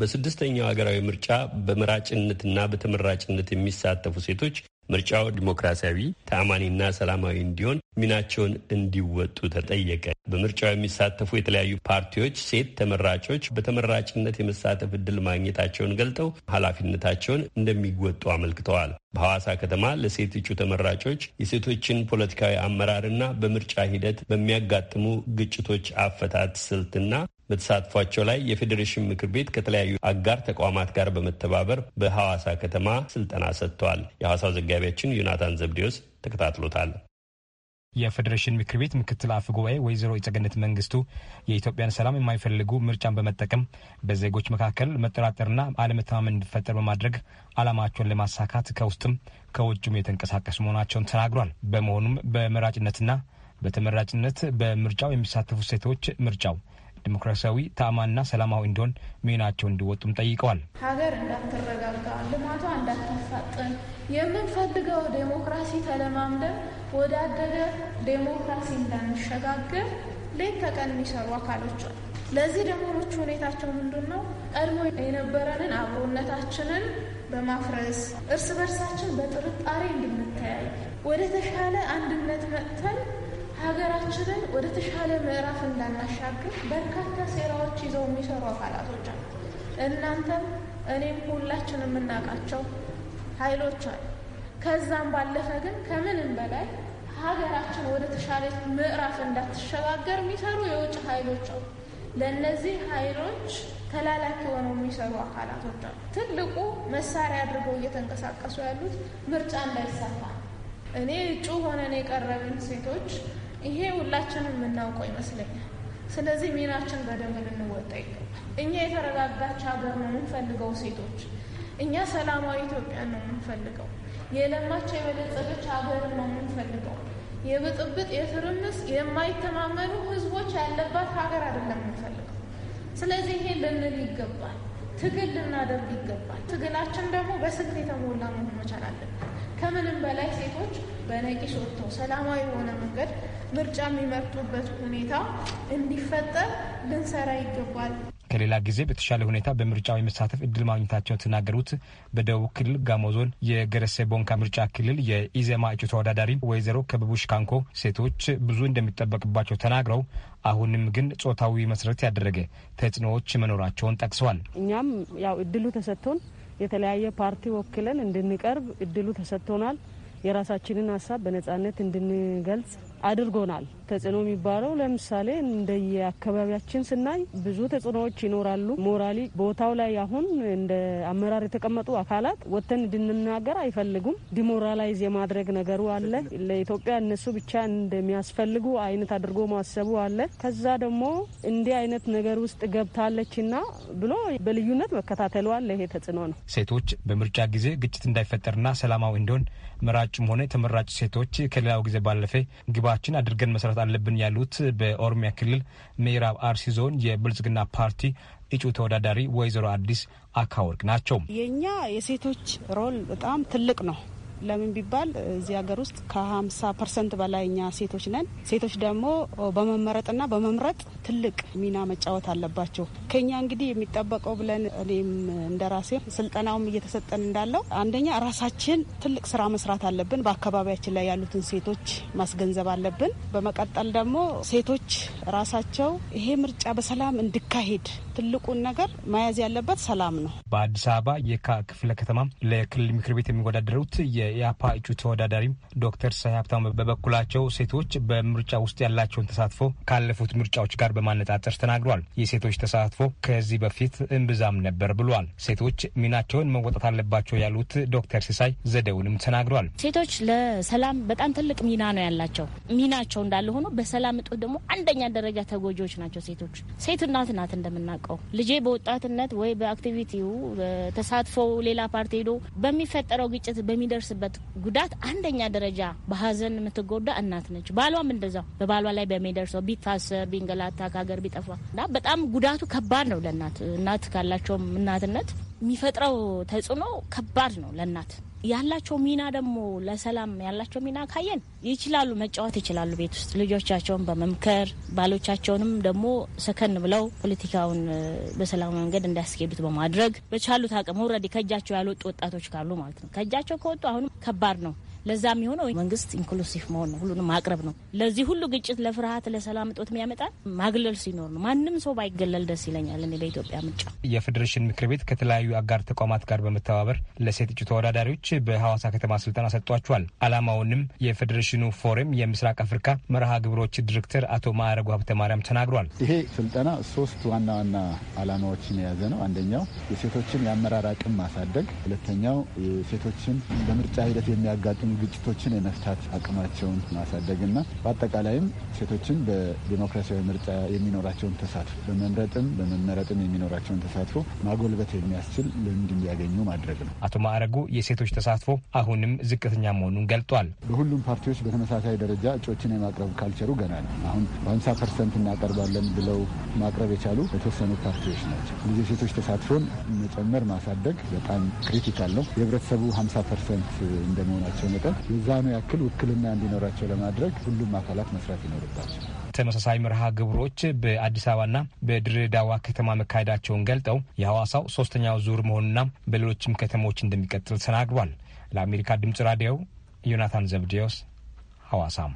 በስድስተኛው ሀገራዊ ምርጫ በመራጭነትና በተመራጭነት የሚሳተፉ ሴቶች ምርጫው ዲሞክራሲያዊ፣ ተአማኒና ሰላማዊ እንዲሆን ሚናቸውን እንዲወጡ ተጠየቀ። በምርጫው የሚሳተፉ የተለያዩ ፓርቲዎች ሴት ተመራጮች በተመራጭነት የመሳተፍ እድል ማግኘታቸውን ገልጠው ኃላፊነታቸውን እንደሚወጡ አመልክተዋል። በሐዋሳ ከተማ ለሴት እጩ ተመራጮች የሴቶችን ፖለቲካዊ አመራርና በምርጫ ሂደት በሚያጋጥሙ ግጭቶች አፈታት ስልትና በተሳትፏቸው ላይ የፌዴሬሽን ምክር ቤት ከተለያዩ አጋር ተቋማት ጋር በመተባበር በሐዋሳ ከተማ ስልጠና ሰጥተዋል። የሐዋሳው ዘጋቢያችን ዮናታን ዘብዴዎስ ተከታትሎታል። የፌዴሬሽን ምክር ቤት ምክትል አፈ ጉባኤ ወይዘሮ የጸገነት መንግስቱ የኢትዮጵያን ሰላም የማይፈልጉ ምርጫን በመጠቀም በዜጎች መካከል መጠራጠርና አለመተማመን እንዲፈጠር በማድረግ አላማቸውን ለማሳካት ከውስጥም ከውጭም የተንቀሳቀሱ መሆናቸውን ተናግሯል። በመሆኑም በመራጭነትና በተመራጭነት በምርጫው የሚሳተፉ ሴቶች ምርጫው ዲሞክራሲያዊ ተአማንና ሰላማዊ እንዲሆን ሚናቸው እንዲወጡም ጠይቀዋል። ሀገር እንዳትረጋጋ፣ ልማቷ እንዳትፋጠን የምንፈልገው ዴሞክራሲ ተለማምደን ወዳደገ ዴሞክራሲ እንዳንሸጋገር ሌት ተቀን የሚሰሩ አካሎች አሉ። ለዚህ ደግሞ ምቹ ሁኔታቸው ምንድን ነው? ቀድሞ የነበረንን አብሮነታችንን በማፍረስ እርስ በርሳችን በጥርጣሬ እንድንተያይ ወደ ተሻለ አንድነት መጥተን ሀገራችንን ወደ ተሻለ ምዕራፍ እንዳናሻግር በርካታ ሴራዎች ይዘው የሚሰሩ አካላቶች አሉ። እናንተም እኔም ሁላችን የምናውቃቸው ኃይሎች አሉ። ከዛም ባለፈ ግን ከምንም በላይ ሀገራችን ወደ ተሻለ ምዕራፍ እንዳትሸጋገር የሚሰሩ የውጭ ኃይሎች አሉ። ለእነዚህ ኃይሎች ተላላኪ ሆነው የሚሰሩ አካላቶች አሉ። ትልቁ መሳሪያ አድርገው እየተንቀሳቀሱ ያሉት ምርጫ እንዳይሳካ እኔ እጩ ሆነን የቀረብን ሴቶች ይሄ ሁላችንም የምናውቀው ይመስለኛል። ስለዚህ ሚናችን በደንብ ልንወጣ ይገባል። እኛ የተረጋጋች ሀገር ነው የምንፈልገው ሴቶች። እኛ ሰላማዊ ኢትዮጵያን ነው የምንፈልገው። የለማች የበለጸገች ሀገር ነው የምንፈልገው። የብጥብጥ የትርምስ የማይተማመኑ ህዝቦች ያለባት ሀገር አይደለም የምንፈልገው። ስለዚህ ይሄ ልንል ይገባል። ትግል ልናደርግ ይገባል። ትግላችን ደግሞ በስልት የተሞላ መሆን መቻል አለብን። ከምንም በላይ ሴቶች በነቂስ ወጥተው ሰላማዊ የሆነ መንገድ ምርጫ የሚመርጡበት ሁኔታ እንዲፈጠር ልንሰራ ይገባል። ከሌላ ጊዜ በተሻለ ሁኔታ በምርጫው የመሳተፍ እድል ማግኘታቸውን የተናገሩት በደቡብ ክልል ጋሞ ዞን የገረሴ ቦንካ ምርጫ ክልል የኢዜማ እጩ ተወዳዳሪ ወይዘሮ ከብቡሽ ካንኮ ሴቶች ብዙ እንደሚጠበቅባቸው ተናግረው አሁንም ግን ጾታዊ መሰረት ያደረገ ተጽዕኖዎች መኖራቸውን ጠቅሰዋል። እኛም ያው እድሉ ተሰጥቶን የተለያየ ፓርቲ ወክለን እንድንቀርብ እድሉ ተሰጥቶናል። የራሳችንን ሀሳብ በነጻነት እንድንገልጽ አድርጎናል። ተጽዕኖ የሚባለው ለምሳሌ እንደየ አካባቢያችን ስናይ ብዙ ተጽዕኖዎች ይኖራሉ። morally ቦታው ላይ አሁን እንደ አመራር የተቀመጡ አካላት ወጥተን እንድንናገር አይፈልጉም። demoralize የማድረግ ነገሩ አለ። ለኢትዮጵያ እነሱ ብቻ እንደሚያስፈልጉ አይነት አድርጎ ማሰቡ አለ። ከዛ ደግሞ እንዲህ አይነት ነገር ውስጥ ገብታለችና ብሎ በልዩነት መከታተሉ አለ። ይሄ ተጽዕኖ ነው። ሴቶች በምርጫ ጊዜ ግጭት እንዳይፈጠርና ሰላማዊ እንዲሆን መራጭም ሆነ ተመራጭ ሴቶች ከሌላው ጊዜ ባለፈ ግባችን አድርገን መስራት አለብን ያሉት በኦሮሚያ ክልል ምዕራብ አርሲ ዞን የብልጽግና ፓርቲ እጩ ተወዳዳሪ ወይዘሮ አዲስ አካወርቅ ናቸው። የእኛ የሴቶች role በጣም ትልቅ ነው። ለምን ቢባል እዚህ ሀገር ውስጥ ከ50 percent በላይ እኛ ሴቶች ነን። ሴቶች ደግሞ በመመረጥና በመምረጥ ትልቅ ሚና መጫወት አለባቸው። ከኛ እንግዲህ የሚጠበቀው ብለን እኔም እንደራሴ ስልጠናውም እየተሰጠን እንዳለው አንደኛ ራሳችን ትልቅ ስራ መስራት አለብን። በአካባቢያችን ላይ ያሉትን ሴቶች ማስገንዘብ አለብን። በመቀጠል ደግሞ ሴቶች ራሳቸው ይሄ ምርጫ በሰላም እንዲካሄድ ትልቁን ነገር መያዝ ያለበት ሰላም ነው። በአዲስ አበባ የካ ክፍለ ከተማ ለክልል ምክር ቤት የሚወዳደሩት የኢያፓ እጩ ተወዳዳሪም ዶክተር ሳይ ሀብታሙ በበኩላቸው ሴቶች በምርጫ ውስጥ ያላቸውን ተሳትፎ ካለፉት ምርጫዎች ጋር በማነጻጸር ተናግሯል። የሴቶች ተሳትፎ ከዚህ በፊት እምብዛም ነበር ብሏል። ሴቶች ሚናቸውን መወጣት አለባቸው ያሉት ዶክተር ሲሳይ ዘዴውንም ተናግሯል። ሴቶች ለሰላም በጣም ትልቅ ሚና ነው ያላቸው። ሚናቸው እንዳለ ሆኖ በሰላም እጦት ደግሞ አንደኛ ደረጃ ተጎጂዎች ናቸው ሴቶች። ሴት እናት ናት እንደምናውቀው ልጄ በወጣትነት ወይ በአክቲቪቲው ተሳትፎ ሌላ ፓርቲ ሄዶ በሚፈጠረው ግጭት በሚደርስ በሚደርስበት ጉዳት አንደኛ ደረጃ በሀዘን የምትጎዳ እናት ነች። ባሏም እንደዛው በባሏ ላይ በሚደርሰው ቢታሰር፣ ቢንገላታ፣ ከሀገር ቢጠፋ እና በጣም ጉዳቱ ከባድ ነው ለእናት እናት ካላቸውም እናትነት የሚፈጥረው ተጽዕኖ ከባድ ነው ለእናት ያላቸው ሚና ደግሞ ለሰላም ያላቸው ሚና ካየን ይችላሉ፣ መጫወት ይችላሉ። ቤት ውስጥ ልጆቻቸውን በመምከር ባሎቻቸውንም ደግሞ ሰከን ብለው ፖለቲካውን በሰላማዊ መንገድ እንዲያስኬዱት በማድረግ በቻሉት አቅም already ከእጃቸው ያልወጡ ወጣቶች ካሉ ማለት ነው። ከእጃቸው ከወጡ አሁንም ከባድ ነው። ለዛ የሚሆነው መንግስት inclusive መሆን ነው፣ ሁሉንም ማቅረብ ነው። ለዚህ ሁሉ ግጭት፣ ለፍርሃት፣ ለሰላም እጦት የሚያመጣ ማግለል ሲኖር ነው። ማንም ሰው ባይገለል ደስ ይለኛል። እኔ በኢትዮጵያ ምርጫ የፌዴሬሽን ምክር ቤት ከተለያዩ አጋር ተቋማት ጋር በመተባበር ለሴት እጩ ተወዳዳሪዎች በሐዋሳ ከተማ ስልጠና ሰጥቷቸዋል። አላማውንም የፌዴሬሽኑ ፎረም የምስራቅ አፍሪካ መርሃ ግብሮች ዲሬክተር አቶ ማዕረጉ ሀብተ ማርያም ተናግሯል። ይሄ ስልጠና ሶስት ዋና ዋና አላማዎችን የያዘ ነው። አንደኛው የሴቶችን የአመራር አቅም ማሳደግ፣ ሁለተኛው የሴቶችን በምርጫ ሂደት የሚያጋጥሙ ግጭቶችን የመፍታት አቅማቸውን ማሳደግና በአጠቃላይም ሴቶችን በዲሞክራሲያዊ ምርጫ የሚኖራቸውን ተሳትፎ በመምረጥም በመመረጥም የሚኖራቸውን ተሳትፎ ማጎልበት የሚያስችል ልምድ እንዲያገኙ ማድረግ ነው። አቶ ማዕረጉ የሴቶች ተሳትፎ አሁንም ዝቅተኛ መሆኑን ገልጧል። በሁሉም ፓርቲዎች በተመሳሳይ ደረጃ እጩዎችን የማቅረብ culture ኡ ገና ነው። አሁን በሀምሳ percent እናቀርባለን ብለው ማቅረብ የቻሉ የተወሰኑ ፓርቲዎች ናቸው። ስለዚህ የሴቶች ተሳትፎን መጨመር ማሳደግ በጣም critical ነው። የህብረተሰቡ ሀምሳ percent እንደመሆናቸው መጠን የዛኑ ያክል ውክልና እንዲኖራቸው ለማድረግ ሁሉም አካላት መስራት ይኖርባቸው። ተመሳሳይ መርሃ ግብሮች በአዲስ አበባና በድሬዳዋ ከተማ መካሄዳቸውን ገልጠው የሐዋሳው ሶስተኛው ዙር መሆኑና በሌሎችም ከተሞች እንደሚቀጥል ተናግሯል። ለአሜሪካ ድምጽ ራዲዮ ዮናታን ዘብዴዎስ ሐዋሳም